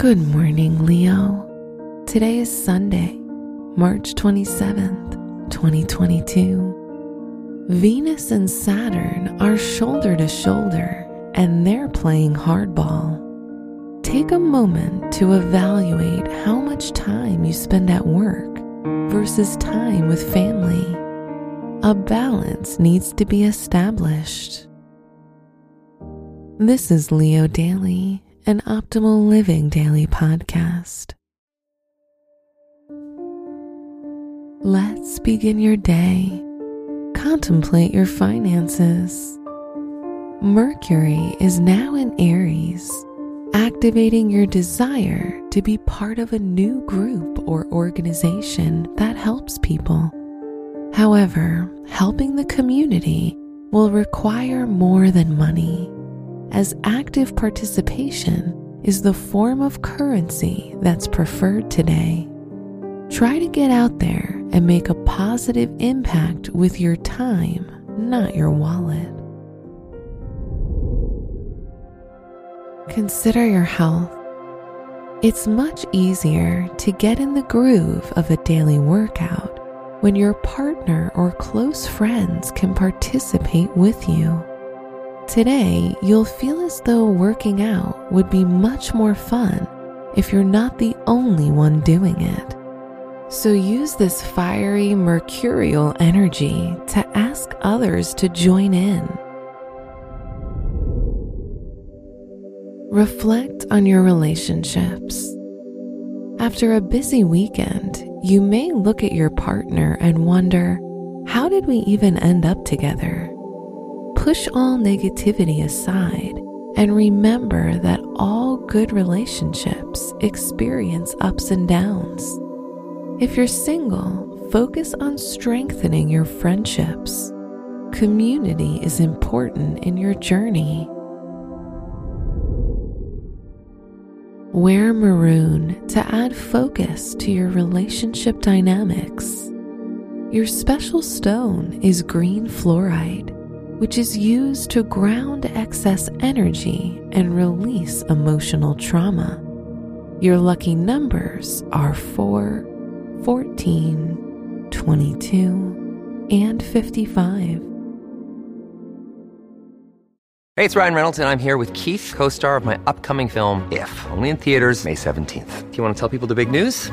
Good morning, Leo. Today is Sunday, March 27th, 2022. Venus and Saturn are shoulder to shoulder and they're playing hardball. Take a moment to evaluate how much time you spend at work versus time with family. A balance needs to be established. This is Leo Daily, an optimal living daily podcast. Let's begin your day. Contemplate your finances. Mercury is now in Aries, activating your desire to be part of a new group or organization that helps people. However, helping the community will require more than money, as active participation is the form of currency that's preferred today. Try to get out there and make a positive impact with your time, not your wallet. Consider your health. It's much easier to get in the groove of a daily workout when your partner or close friends can participate with you. Today, you'll feel as though working out would be much more fun if you're not the only one doing it. So use this fiery mercurial energy to ask others to join in. Reflect on your relationships. After a busy weekend, you may look at your partner and wonder, how did we even end up together? Push all negativity aside and remember that all good relationships experience ups and downs. If you're single, focus on strengthening your friendships. Community is important in your journey. Wear maroon to add focus to your relationship dynamics. Your special stone is green fluorite, which is used to ground excess energy and release emotional trauma. Your lucky numbers are 4, 14, 22, and 55. Hey, it's Ryan Reynolds, and I'm here with Keith, co star of my upcoming film, If, only in theaters, May 17th. Do you want to tell people the big news?